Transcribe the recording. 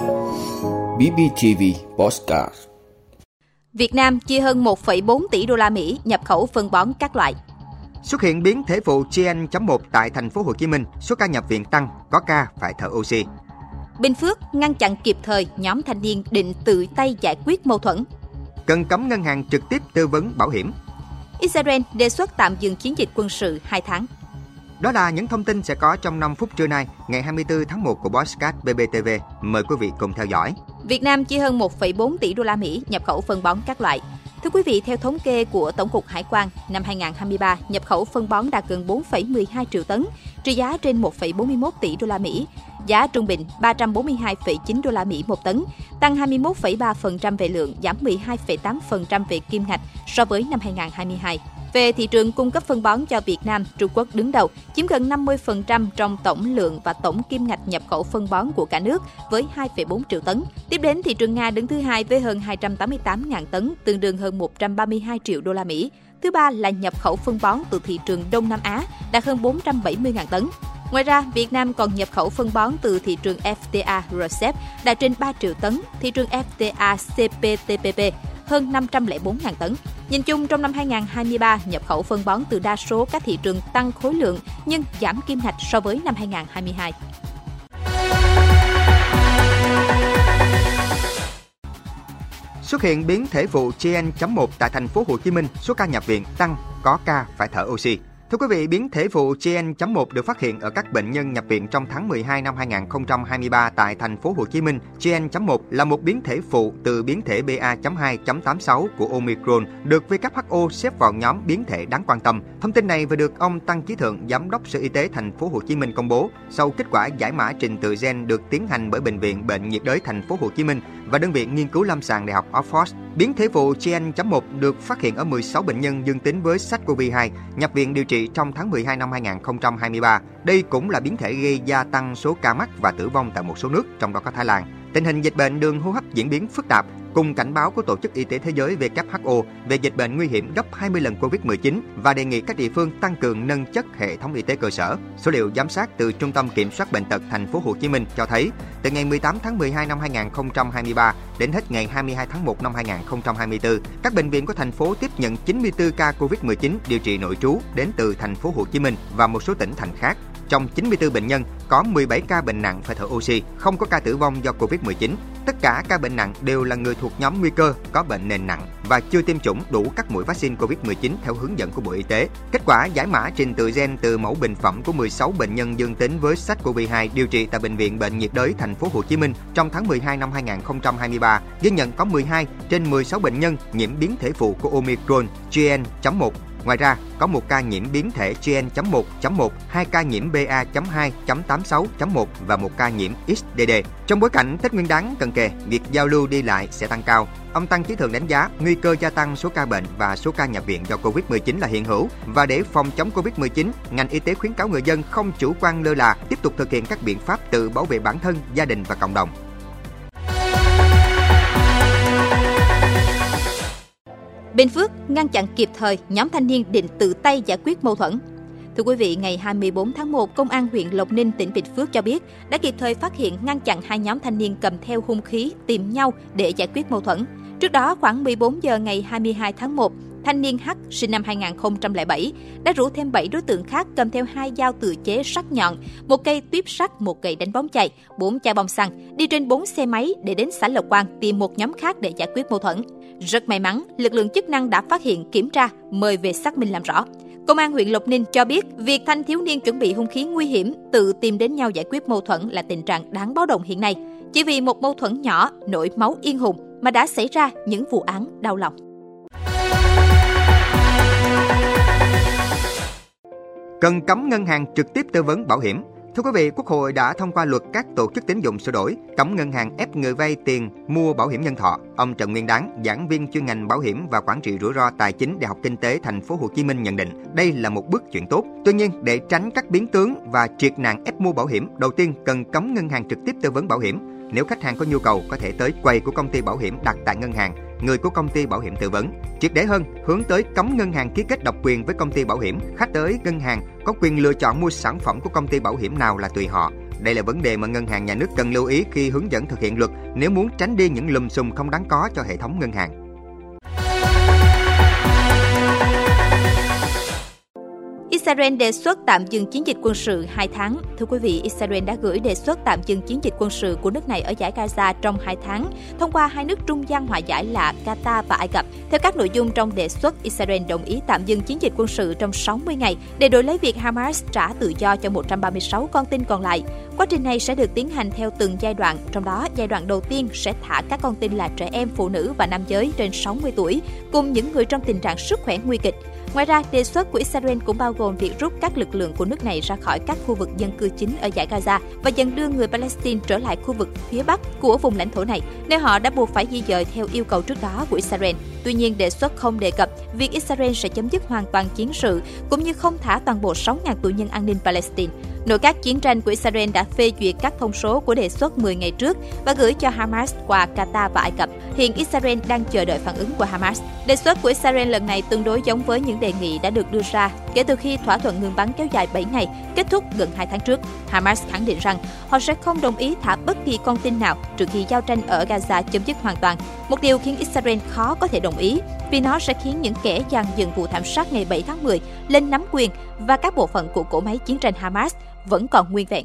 BBTV Postcard Việt Nam chia hơn 1,4 tỷ đô la Mỹ nhập khẩu phân bón các loại. Xuất hiện biến thể phụ GN.1 tại thành phố Hồ Chí Minh, số ca nhập viện tăng, có ca phải thở oxy. Bình Phước ngăn chặn kịp thời nhóm thanh niên định tự tay giải quyết mâu thuẫn. Cần cấm ngân hàng trực tiếp tư vấn bảo hiểm. Israel đề xuất tạm dừng chiến dịch quân sự 2 tháng. Đó là những thông tin sẽ có trong 5 phút trưa nay, ngày 24 tháng 1 của Bosscat BBTV. Mời quý vị cùng theo dõi. Việt Nam chi hơn 1,4 tỷ đô la Mỹ nhập khẩu phân bón các loại. Thưa quý vị, theo thống kê của Tổng cục Hải quan, năm 2023, nhập khẩu phân bón đạt gần 4,12 triệu tấn, trị giá trên 1,41 tỷ đô la Mỹ. Giá trung bình 342,9 đô la Mỹ một tấn, tăng 21,3% về lượng, giảm 12,8% về kim ngạch so với năm 2022. Về thị trường cung cấp phân bón cho Việt Nam, Trung Quốc đứng đầu, chiếm gần 50% trong tổng lượng và tổng kim ngạch nhập khẩu phân bón của cả nước với 2,4 triệu tấn. Tiếp đến thị trường Nga đứng thứ hai với hơn 288.000 tấn, tương đương hơn 132 triệu đô la Mỹ. Thứ ba là nhập khẩu phân bón từ thị trường Đông Nam Á, đạt hơn 470.000 tấn. Ngoài ra, Việt Nam còn nhập khẩu phân bón từ thị trường FTA RCEP đạt trên 3 triệu tấn, thị trường FTA CPTPP hơn 504.000 tấn. Nhìn chung, trong năm 2023, nhập khẩu phân bón từ đa số các thị trường tăng khối lượng nhưng giảm kim ngạch so với năm 2022. Xuất hiện biến thể vụ GN.1 tại thành phố Hồ Chí Minh, số ca nhập viện tăng, có ca phải thở oxy. Thưa quý vị, biến thể phụ GN.1 được phát hiện ở các bệnh nhân nhập viện trong tháng 12 năm 2023 tại thành phố Hồ Chí Minh. GN.1 là một biến thể phụ từ biến thể BA.2.86 của Omicron, được WHO xếp vào nhóm biến thể đáng quan tâm. Thông tin này vừa được ông Tăng Chí Thượng, giám đốc Sở Y tế thành phố Hồ Chí Minh công bố sau kết quả giải mã trình tự gen được tiến hành bởi bệnh viện Bệnh nhiệt đới thành phố Hồ Chí Minh và đơn vị nghiên cứu lâm sàng Đại học Oxford. Biến thể phụ GN.1 được phát hiện ở 16 bệnh nhân dương tính với SARS-CoV-2 nhập viện điều trị trong tháng 12 năm 2023. Đây cũng là biến thể gây gia tăng số ca mắc và tử vong tại một số nước, trong đó có Thái Lan. Tình hình dịch bệnh đường hô hấp diễn biến phức tạp, cùng cảnh báo của Tổ chức Y tế Thế giới WHO về dịch bệnh nguy hiểm gấp 20 lần Covid-19 và đề nghị các địa phương tăng cường nâng chất hệ thống y tế cơ sở. Số liệu giám sát từ Trung tâm Kiểm soát bệnh tật thành phố Hồ Chí Minh cho thấy, từ ngày 18 tháng 12 năm 2023 đến hết ngày 22 tháng 1 năm 2024, các bệnh viện của thành phố tiếp nhận 94 ca Covid-19 điều trị nội trú đến từ thành phố Hồ Chí Minh và một số tỉnh thành khác. Trong 94 bệnh nhân, có 17 ca bệnh nặng phải thở oxy, không có ca tử vong do Covid-19. Tất cả ca bệnh nặng đều là người thuộc nhóm nguy cơ, có bệnh nền nặng và chưa tiêm chủng đủ các mũi vaccine Covid-19 theo hướng dẫn của Bộ Y tế. Kết quả giải mã trình tự gen từ mẫu bệnh phẩm của 16 bệnh nhân dương tính với SARS-CoV-2 điều trị tại bệnh viện Bệnh nhiệt đới thành phố Hồ Chí Minh trong tháng 12 năm 2023, ghi nhận có 12 trên 16 bệnh nhân nhiễm biến thể phụ của Omicron GN.1 Ngoài ra, có một ca nhiễm biến thể GN.1.1, hai ca nhiễm BA.2.86.1 và một ca nhiễm XDD. Trong bối cảnh Tết Nguyên đán cận kề, việc giao lưu đi lại sẽ tăng cao. Ông Tăng Chí Thường đánh giá nguy cơ gia tăng số ca bệnh và số ca nhập viện do Covid-19 là hiện hữu và để phòng chống Covid-19, ngành y tế khuyến cáo người dân không chủ quan lơ là, tiếp tục thực hiện các biện pháp tự bảo vệ bản thân, gia đình và cộng đồng. Bình Phước ngăn chặn kịp thời nhóm thanh niên định tự tay giải quyết mâu thuẫn. Thưa quý vị, ngày 24 tháng 1, Công an huyện Lộc Ninh, tỉnh Bình Phước cho biết đã kịp thời phát hiện ngăn chặn hai nhóm thanh niên cầm theo hung khí tìm nhau để giải quyết mâu thuẫn. Trước đó, khoảng 14 giờ ngày 22 tháng 1, thanh niên H sinh năm 2007 đã rủ thêm 7 đối tượng khác cầm theo hai dao tự chế sắc nhọn, một cây tuyếp sắt, một gậy đánh bóng chày, bốn chai bom xăng, đi trên bốn xe máy để đến xã Lộc Quang tìm một nhóm khác để giải quyết mâu thuẫn. Rất may mắn, lực lượng chức năng đã phát hiện, kiểm tra, mời về xác minh làm rõ. Công an huyện Lộc Ninh cho biết, việc thanh thiếu niên chuẩn bị hung khí nguy hiểm tự tìm đến nhau giải quyết mâu thuẫn là tình trạng đáng báo động hiện nay. Chỉ vì một mâu thuẫn nhỏ nổi máu yên hùng mà đã xảy ra những vụ án đau lòng. Cần cấm ngân hàng trực tiếp tư vấn bảo hiểm. Thưa quý vị, Quốc hội đã thông qua luật các tổ chức tín dụng sửa đổi, cấm ngân hàng ép người vay tiền mua bảo hiểm nhân thọ. Ông Trần Nguyên Đáng, giảng viên chuyên ngành bảo hiểm và quản trị rủi ro tài chính Đại học Kinh tế Thành phố Hồ Chí Minh nhận định, đây là một bước chuyển tốt. Tuy nhiên, để tránh các biến tướng và triệt nạn ép mua bảo hiểm, đầu tiên cần cấm ngân hàng trực tiếp tư vấn bảo hiểm. Nếu khách hàng có nhu cầu có thể tới quầy của công ty bảo hiểm đặt tại ngân hàng, người của công ty bảo hiểm tư vấn. Triệt để hơn, hướng tới cấm ngân hàng ký kết độc quyền với công ty bảo hiểm, khách tới ngân hàng có quyền lựa chọn mua sản phẩm của công ty bảo hiểm nào là tùy họ. Đây là vấn đề mà ngân hàng nhà nước cần lưu ý khi hướng dẫn thực hiện luật nếu muốn tránh đi những lùm xùm không đáng có cho hệ thống ngân hàng. Israel đề xuất tạm dừng chiến dịch quân sự 2 tháng. Thưa quý vị, Israel đã gửi đề xuất tạm dừng chiến dịch quân sự của nước này ở giải Gaza trong 2 tháng, thông qua hai nước trung gian hòa giải là Qatar và Ai Cập. Theo các nội dung trong đề xuất, Israel đồng ý tạm dừng chiến dịch quân sự trong 60 ngày để đổi lấy việc Hamas trả tự do cho 136 con tin còn lại. Quá trình này sẽ được tiến hành theo từng giai đoạn, trong đó giai đoạn đầu tiên sẽ thả các con tin là trẻ em, phụ nữ và nam giới trên 60 tuổi, cùng những người trong tình trạng sức khỏe nguy kịch. Ngoài ra, đề xuất của Israel cũng bao gồm việc rút các lực lượng của nước này ra khỏi các khu vực dân cư chính ở giải Gaza và dần đưa người Palestine trở lại khu vực phía bắc của vùng lãnh thổ này, nơi họ đã buộc phải di dời theo yêu cầu trước đó của Israel. Tuy nhiên, đề xuất không đề cập việc Israel sẽ chấm dứt hoàn toàn chiến sự, cũng như không thả toàn bộ 6.000 tù nhân an ninh Palestine. Nội các chiến tranh của Israel đã phê duyệt các thông số của đề xuất 10 ngày trước và gửi cho Hamas qua Qatar và Ai Cập. Hiện Israel đang chờ đợi phản ứng của Hamas. Đề xuất của Israel lần này tương đối giống với những đề nghị đã được đưa ra kể từ khi thỏa thuận ngừng bắn kéo dài 7 ngày, kết thúc gần 2 tháng trước. Hamas khẳng định rằng họ sẽ không đồng ý thả bất kỳ con tin nào trừ khi giao tranh ở Gaza chấm dứt hoàn toàn. Một điều khiến Israel khó có thể đồng ý, vì nó sẽ khiến những kẻ dàn dựng vụ thảm sát ngày 7 tháng 10 lên nắm quyền và các bộ phận của cỗ máy chiến tranh Hamas vẫn còn nguyên vẹn.